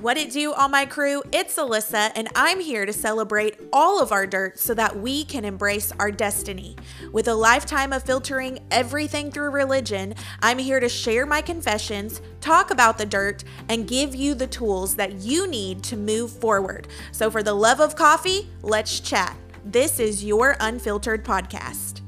What it do, all my crew? It's Alissa, and I'm here to celebrate all of our dirt so that we can embrace our destiny. With a lifetime of filtering everything through religion, I'm here to share my confessions, talk about the dirt, and give you the tools that you need to move forward. So, for the love of coffee, let's chat. This is your Unfiltered Podcast.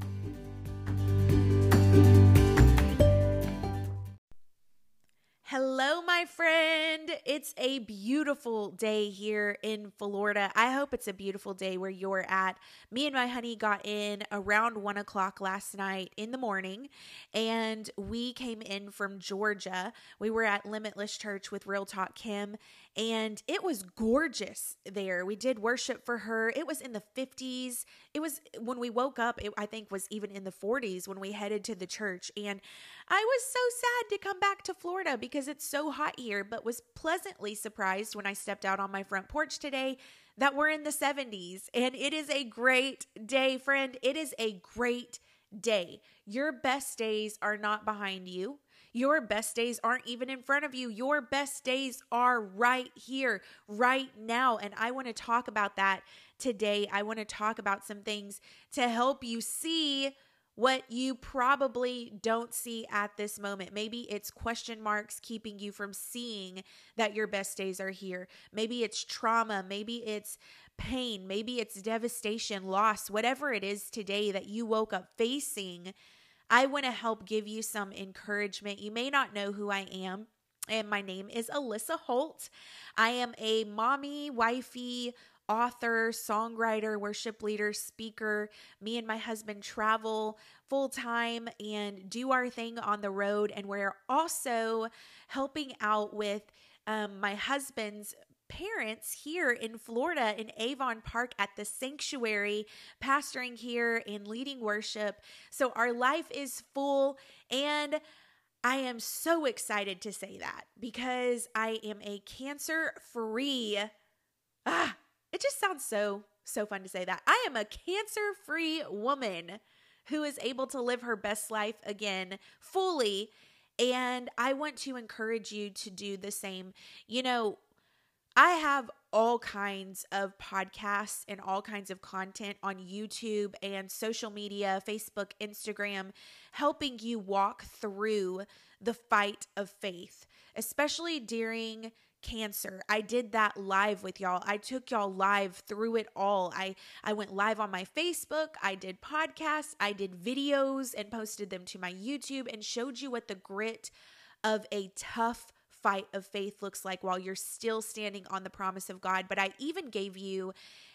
A beautiful day here in Florida. I hope it's a beautiful day where you're at. Me and my honey got in around one o'clock last night in the morning, and we came in from Georgia. We were at Limitless Church with Real Talk Kim, and it was gorgeous there. We did worship for her. It was in the 50s. It was when we woke up, it, I think was even in the 40s when we headed to the church. And I was so sad to come back to Florida because it's so hot here, but was pleasantly surprised when I stepped out on my front porch today that we're in the 70s. And it is a great day, friend. It is a great day. Your best days are not behind you. Your best days aren't even in front of you. Your best days are right here, right now. And I want to talk about that today. I want to talk about some things to help you see what you probably don't see at this moment. Maybe it's question marks keeping you from seeing that your best days are here. Maybe it's trauma. Maybe it's pain. Maybe it's devastation, loss, whatever it is today that you woke up facing I want to help give you some encouragement. You may not know who I am. And my name is Alissa Holt. I am a mommy, wifey, author, songwriter, worship leader, speaker. Me and my husband travel full time and do our thing on the road. And we're also helping out with um, my husband's parents here in Florida in Avon Park at the sanctuary, pastoring here and leading worship. So our life is full and I am so excited to say that because I am a cancer free. Ah, it just sounds so, so fun to say that. I am a cancer free woman who is able to live her best life again fully. And I want to encourage you to do the same. You know, I have all kinds of podcasts and all kinds of content on YouTube and social media, Facebook, Instagram, helping you walk through the fight of faith, especially during cancer. I did that live with y'all. I took y'all live through it all. I I went live on my Facebook, I did podcasts, I did videos and posted them to my YouTube and showed you what the grit of a tough fight of faith looks like while you're still standing on the promise of God. But I even gave you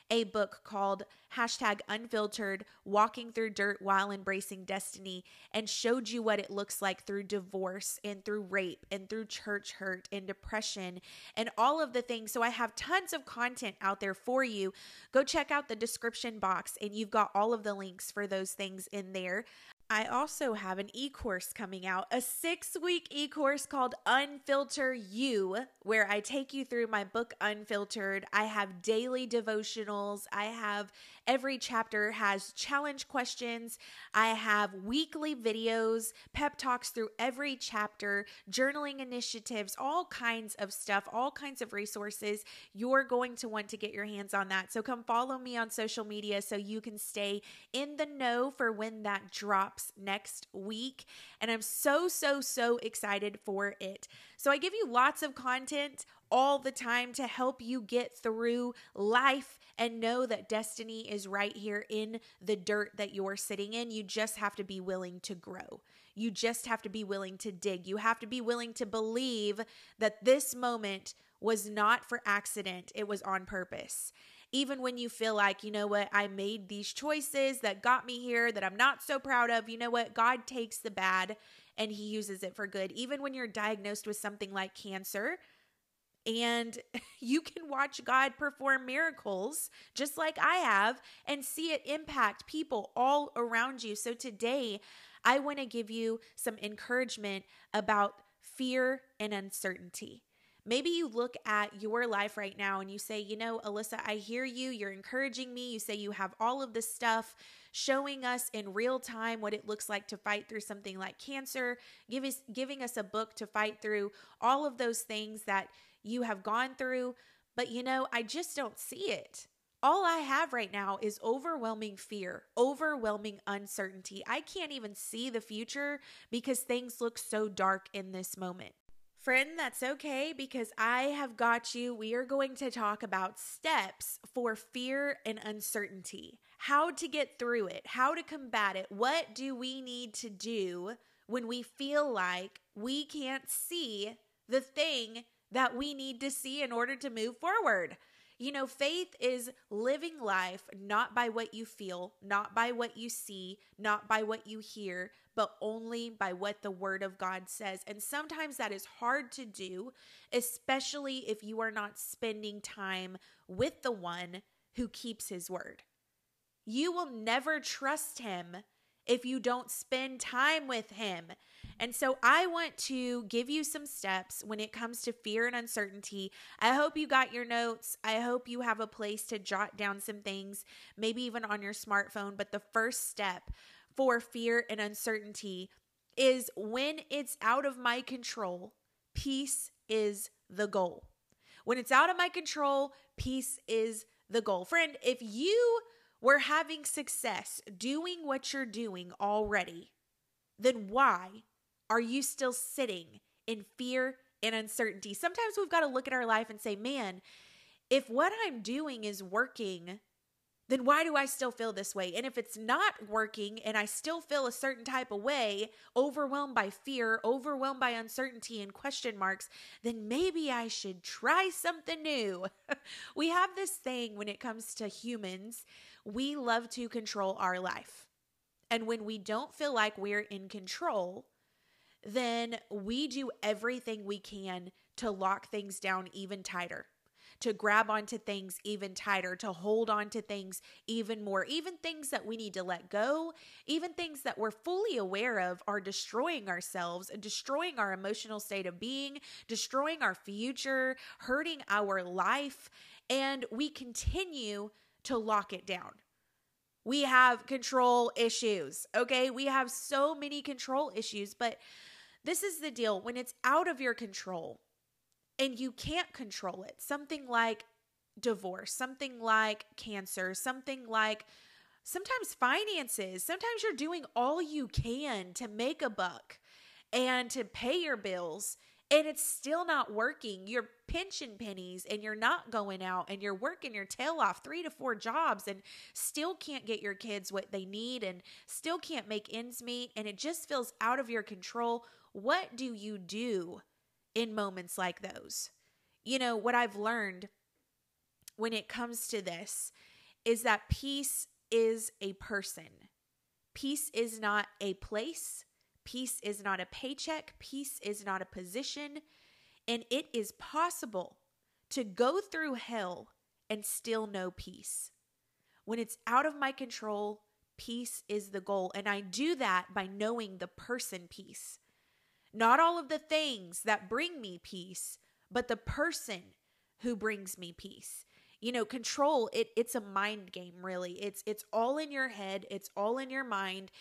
a book called hashtag unfiltered walking through dirt while embracing destiny and showed you what it looks like through divorce and through rape and through church hurt and depression and all of the things. So i have tons of content out there for you. Go check out the description box and you've got all of the links for those things in there I also have an e course coming out, a six week e course called Unfilter You, where I take you through my book Unfiltered. I have daily devotionals. I have every chapter has challenge questions. I have weekly videos, pep talks through every chapter, journaling initiatives, all kinds of stuff, all kinds of resources. You're going to want to get your hands on that. So come follow me on social media so you can stay in the know for when that drops drops next week. And I'm so, so, so excited for it. So I give you lots of content all the time to help you get through life and know that destiny is right here in the dirt that you're sitting in. You just have to be willing to grow. You just have to be willing to dig. You have to be willing to believe that this moment was not for accident, it was on purpose even when you feel like, you know what, I made these choices that got me here that I'm not so proud of, you know what, God takes the bad and he uses it for good. Even when you're diagnosed with something like cancer, and you can watch God perform miracles just like I have and see it impact people all around you. So today, I want to give you some encouragement about fear and uncertainty. Maybe you look at your life right now and you say, you know, Alissa, I hear you. You're encouraging me. You say you have all of this stuff showing us in real time what it looks like to fight through something like cancer, give us, giving us a book to fight through all of those things that you have gone through. But you know, I just don't see it. All I have right now is overwhelming fear, overwhelming uncertainty. I can't even see the future because things look so dark in this moment. Friend, that's okay because I have got you. We are going to talk about steps for fear and uncertainty, how to get through it, how to combat it. What do we need to do when we feel like we can't see the thing that we need to see in order to move forward? You know, faith is living life not by what you feel, not by what you see, not by what you hear, but only by what the word of God says. And sometimes that is hard to do, especially if you are not spending time with the one who keeps his word. You will never trust him if you don't spend time with him. And so I want to give you some steps when it comes to fear and uncertainty. I hope you got your notes. I hope you have a place to jot down some things, maybe even on your smartphone. But the first step for fear and uncertainty is when it's out of my control, peace is the goal. When it's out of my control, peace is the goal. Friend, if you were having success doing what you're doing already, then why are you still sitting in fear and uncertainty? Sometimes we've got to look at our life and say, man, if what I'm doing is working, then why do I still feel this way? And if it's not working and I still feel a certain type of way, overwhelmed by fear, overwhelmed by uncertainty and question marks, then maybe I should try something new. we have this thing when it comes to humans, we love to control our life. And when we don't feel like we're in control, then we do everything we can to lock things down even tighter, to grab onto things even tighter, to hold on to things even more, even things that we need to let go, even things that we're fully aware of are destroying ourselves, and destroying our emotional state of being, destroying our future, hurting our life. And we continue to lock it down we have control issues. Okay. We have so many control issues, but this is the deal when it's out of your control and you can't control it, something like divorce, something like cancer, something like sometimes finances, sometimes you're doing all you can to make a buck and to pay your bills and it's still not working. You're pinching pennies and you're not going out and you're working your tail off three to four jobs and still can't get your kids what they need and still can't make ends meet and it just feels out of your control. What do you do in moments like those? You know, what I've learned when it comes to this is that peace is a person. Peace is not a place. Peace is not a paycheck, peace is not a position, and it is possible to go through hell and still know peace. When it's out of my control, peace is the goal. And I do that by knowing the person peace. Not all of the things that bring me peace, but the person who brings me peace. You know, control it it's a mind game really. It's it's all in your head, it's all in your mind,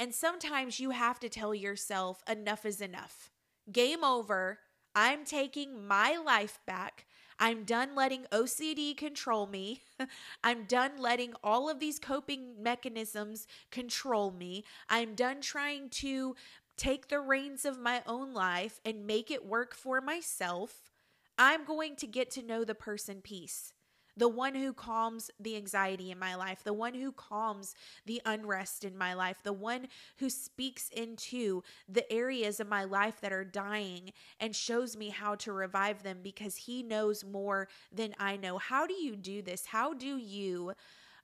and sometimes you have to tell yourself, enough is enough. Game over. I'm taking my life back. I'm done letting OCD control me. I'm done letting all of these coping mechanisms control me. I'm done trying to take the reins of my own life and make it work for myself. I'm going to get to know the person peace the one who calms the anxiety in my life, the one who calms the unrest in my life, the one who speaks into the areas of my life that are dying and shows me how to revive them because he knows more than I know. How do you do this? How do you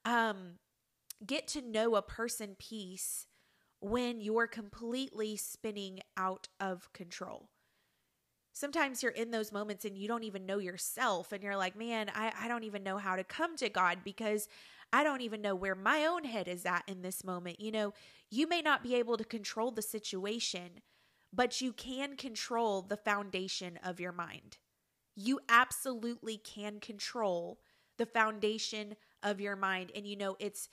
um get to know a person peace when you're completely spinning out of control? sometimes you're in those moments and you don't even know yourself and you're like man I, I don't even know how to come to god because i don't even know where my own head is at in this moment you know you may not be able to control the situation but you can control the foundation of your mind You absolutely can control the foundation of your mind. And you know, it's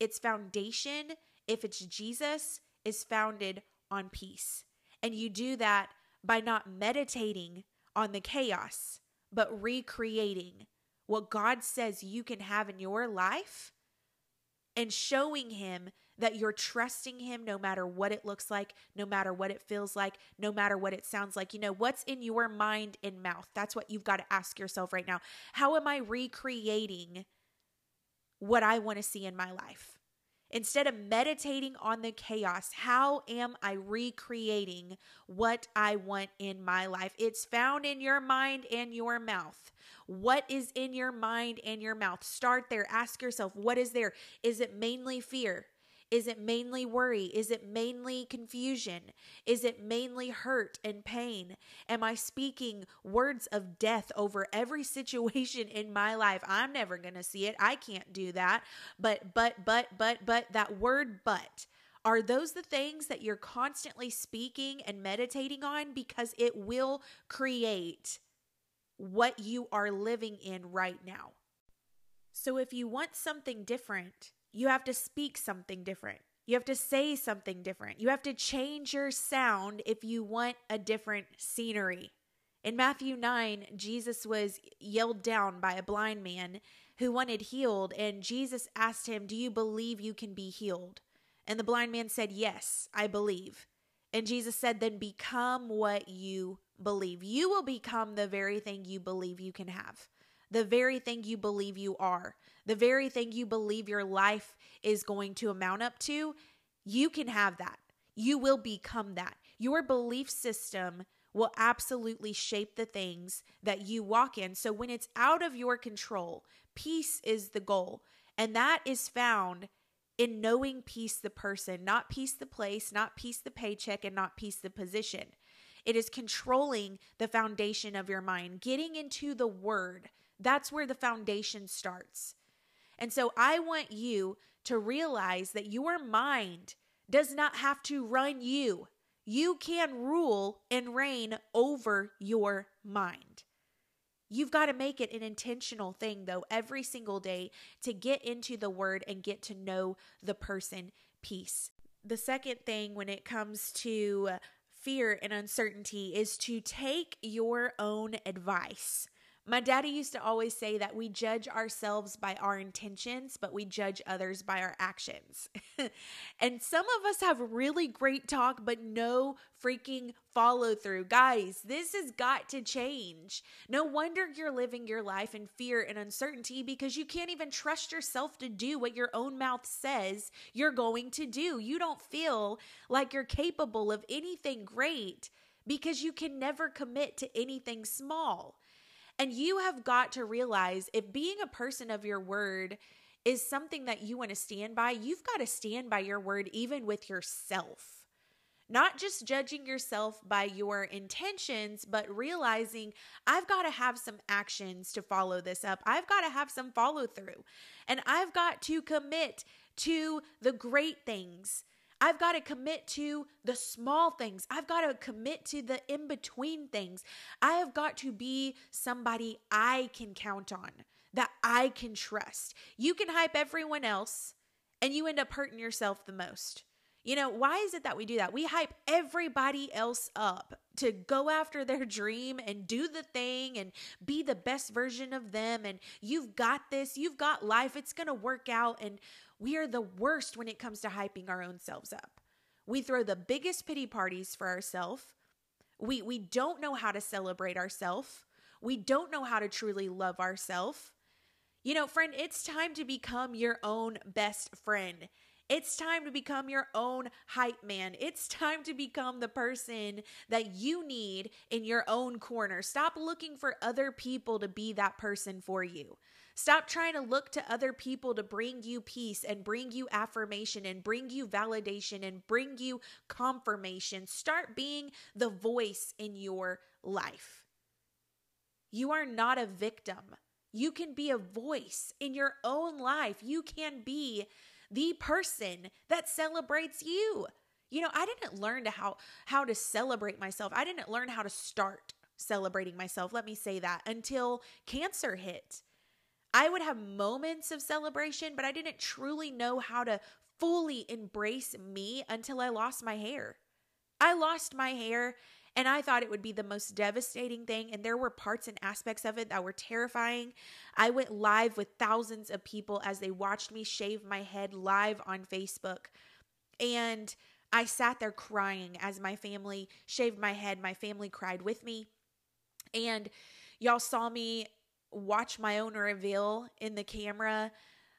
its foundation, if it's Jesus, is founded on peace. And you do that by not meditating on the chaos, but recreating what God says you can have in your life and showing Him that you're trusting Him no matter what it looks like, no matter what it feels like, no matter what it sounds like. You know, what's in your mind and mouth? That's what you've got to ask yourself right now. How am I recreating what I want to see in my life? Instead of meditating on the chaos, how am I recreating what I want in my life? It's found in your mind and your mouth. What is in your mind and your mouth? Start there. Ask yourself, what is there? Is it mainly fear? Is it mainly worry? Is it mainly confusion? Is it mainly hurt and pain? Am I speaking words of death over every situation in my life? I'm never going to see it. I can't do that. But, but, but, but, but, that word but. Are those the things that you're constantly speaking and meditating on? Because it will create what you are living in right now. So if you want something different, you have to speak something different. You have to say something different. You have to change your sound if you want a different scenery. In Matthew 9, Jesus was yelled down by a blind man who wanted healed, and Jesus asked him, Do you believe you can be healed? And the blind man said, Yes, I believe. And Jesus said, Then become what you believe. You will become the very thing you believe you can have the very thing you believe you are, the very thing you believe your life is going to amount up to, you can have that. You will become that. Your belief system will absolutely shape the things that you walk in. So when it's out of your control, peace is the goal. And that is found in knowing peace the person, not peace the place, not peace the paycheck, and not peace the position. It is controlling the foundation of your mind, getting into the word, that's where the foundation starts. And so I want you to realize that your mind does not have to run you. You can rule and reign over your mind. You've got to make it an intentional thing, though, every single day to get into the word and get to know the person peace. The second thing when it comes to fear and uncertainty is to take your own advice. My daddy used to always say that we judge ourselves by our intentions, but we judge others by our actions. and some of us have really great talk, but no freaking follow through. Guys, this has got to change. No wonder you're living your life in fear and uncertainty because you can't even trust yourself to do what your own mouth says you're going to do. You don't feel like you're capable of anything great because you can never commit to anything small. And you have got to realize if being a person of your word is something that you want to stand by, you've got to stand by your word even with yourself. Not just judging yourself by your intentions, but realizing I've got to have some actions to follow this up. I've got to have some follow through. And I've got to commit to the great things I've got to commit to the small things. I've got to commit to the in between things. I have got to be somebody I can count on, that I can trust. You can hype everyone else and you end up hurting yourself the most. You know, why is it that we do that? We hype everybody else up to go after their dream and do the thing and be the best version of them. And you've got this, you've got life, it's going to work out. And we are the worst when it comes to hyping our own selves up. We throw the biggest pity parties for ourselves. We, we don't know how to celebrate ourselves. We don't know how to truly love ourselves. You know, friend, it's time to become your own best friend. It's time to become your own hype man. It's time to become the person that you need in your own corner. Stop looking for other people to be that person for you. Stop trying to look to other people to bring you peace and bring you affirmation and bring you validation and bring you confirmation. Start being the voice in your life. You are not a victim. You can be a voice in your own life. You can be the person that celebrates you. You know, I didn't learn to how how to celebrate myself. I didn't learn how to start celebrating myself. Let me say that until cancer hit. I would have moments of celebration, but I didn't truly know how to fully embrace me until I lost my hair. I lost my hair and I thought it would be the most devastating thing. And there were parts and aspects of it that were terrifying. I went live with thousands of people as they watched me shave my head live on Facebook. And I sat there crying as my family shaved my head. My family cried with me. And y'all saw me watch my own reveal in the camera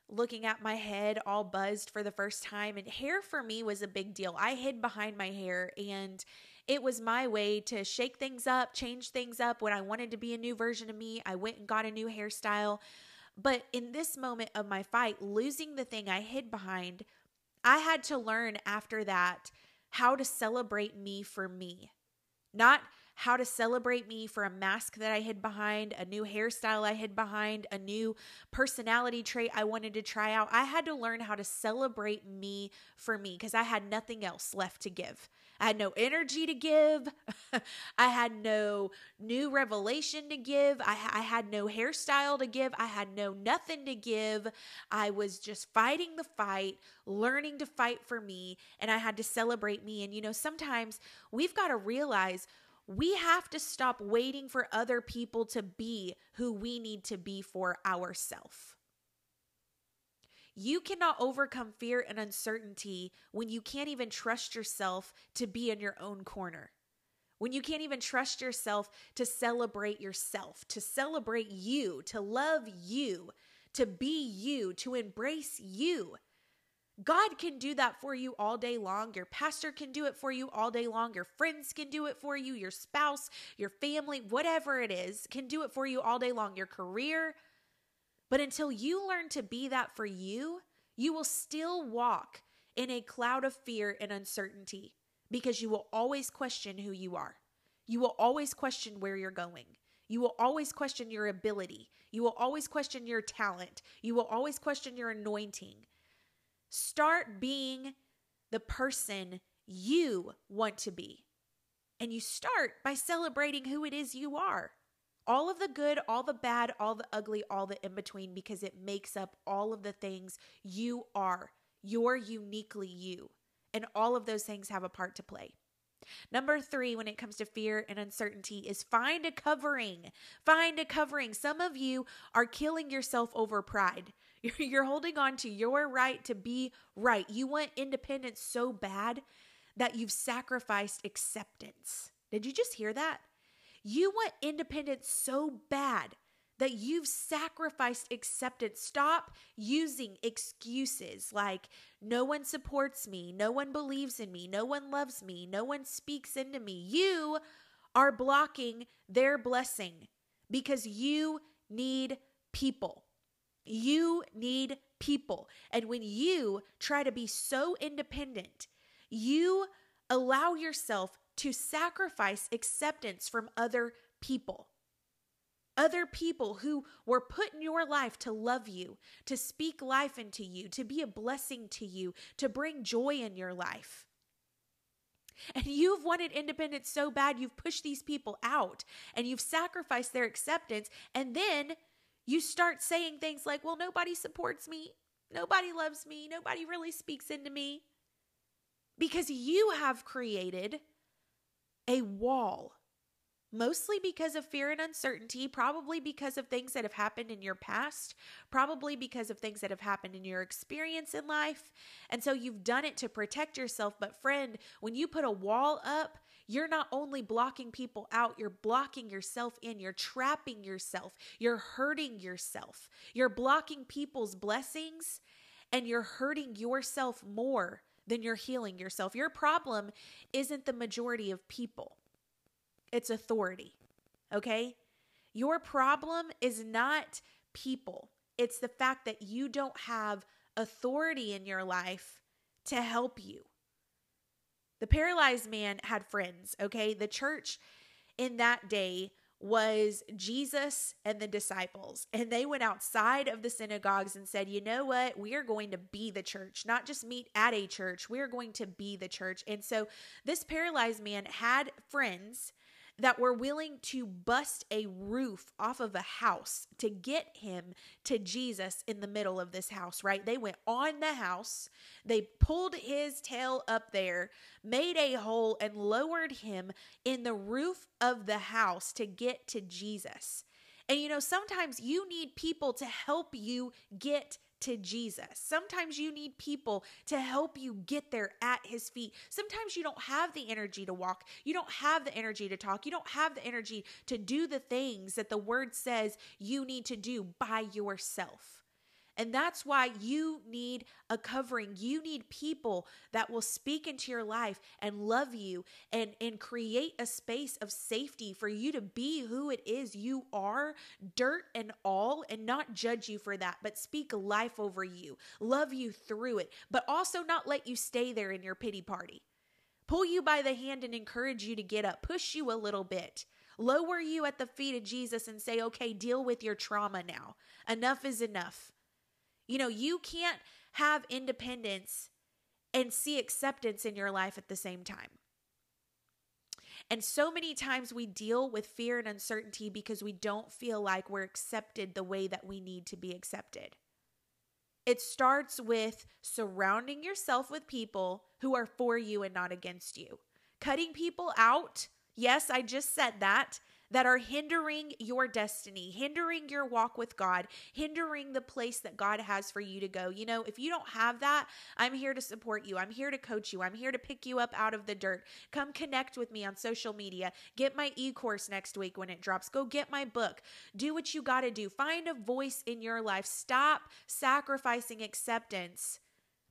looking at my head all buzzed for the first time and hair for me was a big deal. I hid behind my hair and it was my way to shake things up, change things up when I wanted to be a new version of me. I went and got a new hairstyle. But in this moment of my fight, losing the thing I hid behind, I had to learn after that how to celebrate me for me. Not how to celebrate me for a mask that I hid behind, a new hairstyle I hid behind, a new personality trait I wanted to try out. I had to learn how to celebrate me for me because I had nothing else left to give. I had no energy to give. I had no new revelation to give. I, I had no hairstyle to give. I had no nothing to give. I was just fighting the fight, learning to fight for me, and I had to celebrate me. And, you know, sometimes we've got to realize we have to stop waiting for other people to be who we need to be for ourselves. You cannot overcome fear and uncertainty when you can't even trust yourself to be in your own corner. When you can't even trust yourself to celebrate yourself, to celebrate you, to love you, to be you, to embrace you. God can do that for you all day long. Your pastor can do it for you all day long. Your friends can do it for you. Your spouse, your family, whatever it is, can do it for you all day long. Your career. But until you learn to be that for you, you will still walk in a cloud of fear and uncertainty because you will always question who you are. You will always question where you're going. You will always question your ability. You will always question your talent. You will always question your anointing. Start being the person you want to be. And you start by celebrating who it is you are. All of the good, all the bad, all the ugly, all the in between, because it makes up all of the things you are. You're uniquely you. And all of those things have a part to play. Number three, when it comes to fear and uncertainty, is find a covering. Find a covering. Some of you are killing yourself over pride. You're holding on to your right to be right. You want independence so bad that you've sacrificed acceptance. Did you just hear that? You want independence so bad that you've sacrificed acceptance. Stop using excuses like, no one supports me, no one believes in me, no one loves me, no one speaks into me. You are blocking their blessing because you need people. You need people. And when you try to be so independent, you allow yourself to sacrifice acceptance from other people. Other people who were put in your life to love you, to speak life into you, to be a blessing to you, to bring joy in your life. And you've wanted independence so bad, you've pushed these people out and you've sacrificed their acceptance. And then you start saying things like, well, nobody supports me. Nobody loves me. Nobody really speaks into me. Because you have created a wall, mostly because of fear and uncertainty, probably because of things that have happened in your past, probably because of things that have happened in your experience in life. And so you've done it to protect yourself. But, friend, when you put a wall up, you're not only blocking people out, you're blocking yourself in, you're trapping yourself, you're hurting yourself, you're blocking people's blessings, and you're hurting yourself more than you're healing yourself. Your problem isn't the majority of people, it's authority. Okay? Your problem is not people, it's the fact that you don't have authority in your life to help you. The paralyzed man had friends, okay? The church in that day was Jesus and the disciples. And they went outside of the synagogues and said, you know what? We are going to be the church, not just meet at a church. We are going to be the church. And so this paralyzed man had friends that were willing to bust a roof off of a house to get him to Jesus in the middle of this house, right? They went on the house, they pulled his tail up there, made a hole, and lowered him in the roof of the house to get to Jesus. And you know, sometimes you need people to help you get to Jesus. Sometimes you need people to help you get there at his feet. Sometimes you don't have the energy to walk. You don't have the energy to talk. You don't have the energy to do the things that the word says you need to do by yourself. And that's why you need a covering. You need people that will speak into your life and love you and, and create a space of safety for you to be who it is you are, dirt and all, and not judge you for that, but speak life over you, love you through it, but also not let you stay there in your pity party. Pull you by the hand and encourage you to get up, push you a little bit lower you at the feet of Jesus and say, okay, deal with your trauma now. Enough is enough. You know, you can't have independence and see acceptance in your life at the same time. And so many times we deal with fear and uncertainty because we don't feel like we're accepted the way that we need to be accepted. It starts with surrounding yourself with people who are for you and not against you. Cutting people out, yes, I just said that, that are hindering your destiny, hindering your walk with God, hindering the place that God has for you to go. You know, if you don't have that, I'm here to support you. I'm here to coach you. I'm here to pick you up out of the dirt. Come connect with me on social media. Get my e course next week when it drops. Go get my book. Do what you got to do. Find a voice in your life. Stop sacrificing acceptance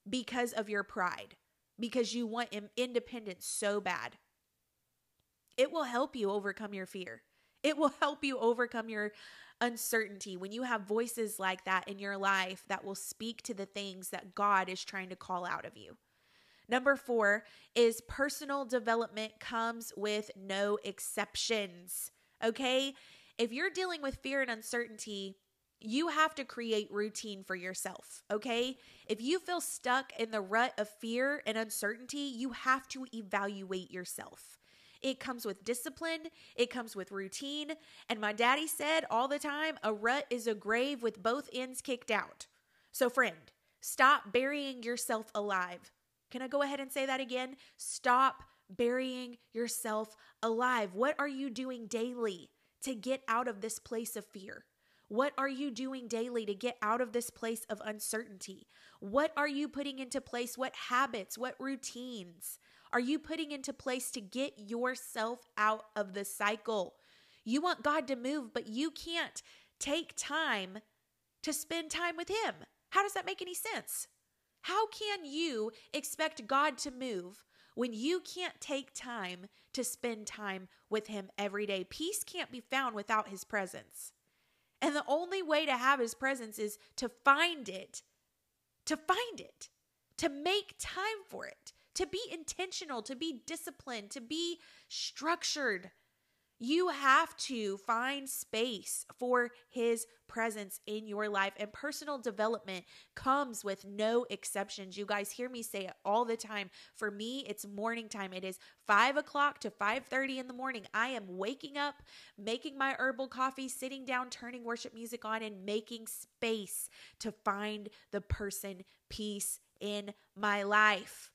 because of your pride, because you want independence so bad. It will help you overcome your fear. It will help you overcome your uncertainty when you have voices like that in your life that will speak to the things that God is trying to call out of you. Number four is personal development comes with no exceptions. Okay. If you're dealing with fear and uncertainty, you have to create routine for yourself. Okay. If you feel stuck in the rut of fear and uncertainty, you have to evaluate yourself. It comes with discipline, it comes with routine. And my daddy said all the time a rut is a grave with both ends kicked out. So, friend, stop burying yourself alive. Can I go ahead and say that again? Stop burying yourself alive. What are you doing daily to get out of this place of fear? What are you doing daily to get out of this place of uncertainty? What are you putting into place? What habits, what routines are you putting into place to get yourself out of the cycle? You want God to move, but you can't take time to spend time with Him. How does that make any sense? How can you expect God to move when you can't take time to spend time with Him every day? Peace can't be found without His presence. And the only way to have His presence is to find it, to find it, to make time for it to be intentional, to be disciplined, to be structured. You have to find space for his presence in your life, and personal development comes with no exceptions. You guys hear me say it all the time. For me, it's morning time. It is five o'clock to five thirty in the morning. I am waking up, making my herbal coffee, sitting down, turning worship music on, and making space to find the person peace in my life.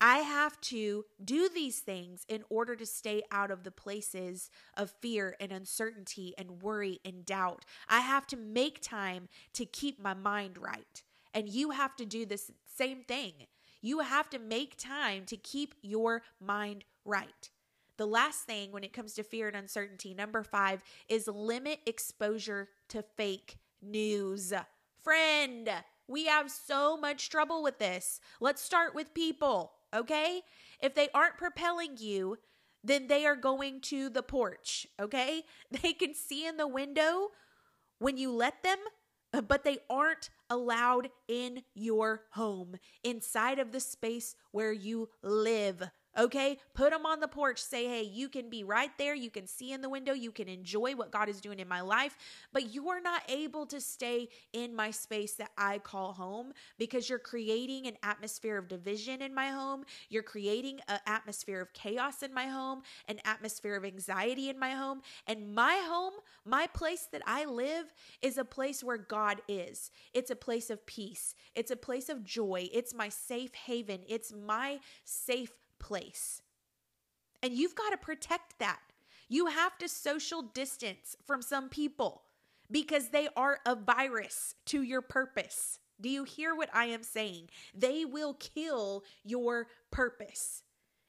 I have to do these things in order to stay out of the places of fear and uncertainty and worry and doubt. I have to make time to keep my mind right. And you have to do this same thing. You have to make time to keep your mind right. The last thing when it comes to fear and uncertainty, number five, is limit exposure to fake news. Friend, we have so much trouble with this. Let's start with people okay? If they aren't propelling you, then they are going to the porch, okay? They can see in the window when you let them, uh, but they aren't allowed in your home, inside of the space where you live, Okay, put them on the porch. Say, hey, you can be right there. You can see in the window. You can enjoy what God is doing in my life, but you are not able to stay in my space that I call home because you're creating an atmosphere of division in my home. You're creating an atmosphere of chaos in my home, an atmosphere of anxiety in my home. And my home, my place that I live, is a place where God is. It's a place of peace, it's a place of joy, it's my safe haven, it's my safe place. And you've got to protect that. You have to social distance from some people because they are a virus to your purpose. Do you hear what I am saying? They will kill your purpose.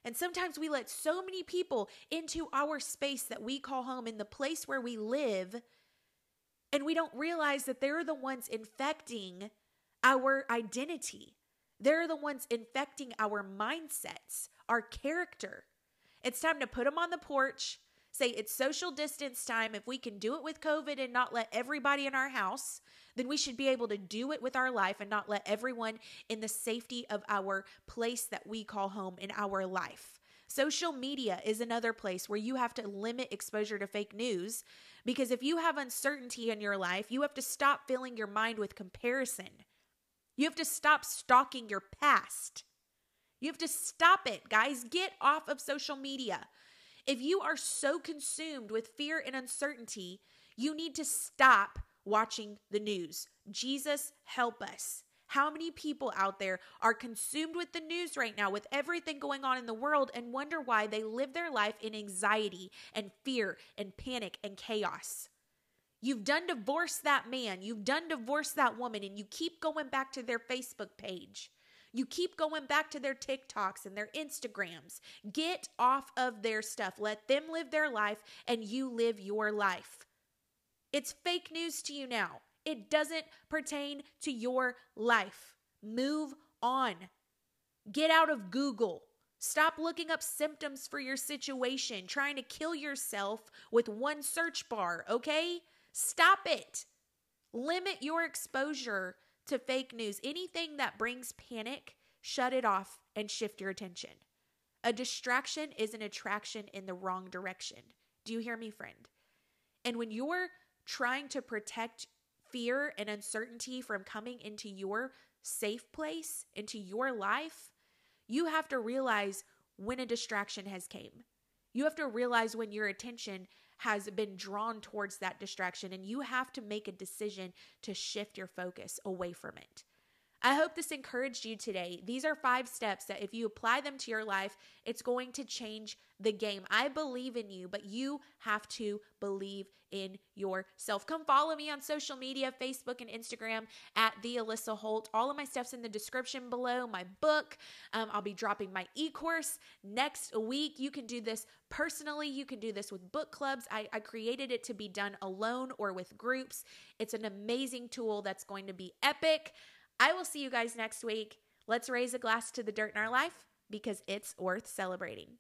And sometimes we let so many people into our space that we call home in the place where we live, and we don't realize that they're the ones infecting our identity. They're the ones infecting our mindsets, our character. It's time to put them on the porch, say it's social distance time. If we can do it with COVID and not let everybody in our house, then we should be able to do it with our life and not let everyone in the safety of our place that we call home in our life. Social media is another place where you have to limit exposure to fake news because if you have uncertainty in your life, you have to stop filling your mind with comparison. You have to stop stalking your past. You have to stop it, guys. Get off of social media. If you are so consumed with fear and uncertainty, you need to stop watching the news. Jesus, help us. How many people out there are consumed with the news right now, with everything going on in the world, and wonder why they live their life in anxiety and fear and panic and chaos? You've done divorce that man, you've done divorce that woman, and you keep going back to their Facebook page. You keep going back to their TikToks and their Instagrams. Get off of their stuff. Let them live their life and you live your life. It's fake news to you now. It doesn't pertain to your life. Move on. Get out of Google. Stop looking up symptoms for your situation, trying to kill yourself with one search bar, okay? Stop it. Limit your exposure to fake news. Anything that brings panic, shut it off and shift your attention. A distraction is an attraction in the wrong direction. Do you hear me, friend? And when you're trying to protect fear and uncertainty from coming into your safe place, into your life, you have to realize when a distraction has came. You have to realize when your attention has been drawn towards that distraction, and you have to make a decision to shift your focus away from it. I hope this encouraged you today. These are five steps that if you apply them to your life, it's going to change the game. I believe in you, but you have to believe in yourself. Come follow me on social media Facebook and Instagram at the Alissa Holt. All of my stuff's in the description below. My book, um, I'll be dropping my e course next week. You can do this personally, you can do this with book clubs. I, I created it to be done alone or with groups. It's an amazing tool that's going to be epic. I will see you guys next week. Let's raise a glass to the dirt in our life because it's worth celebrating.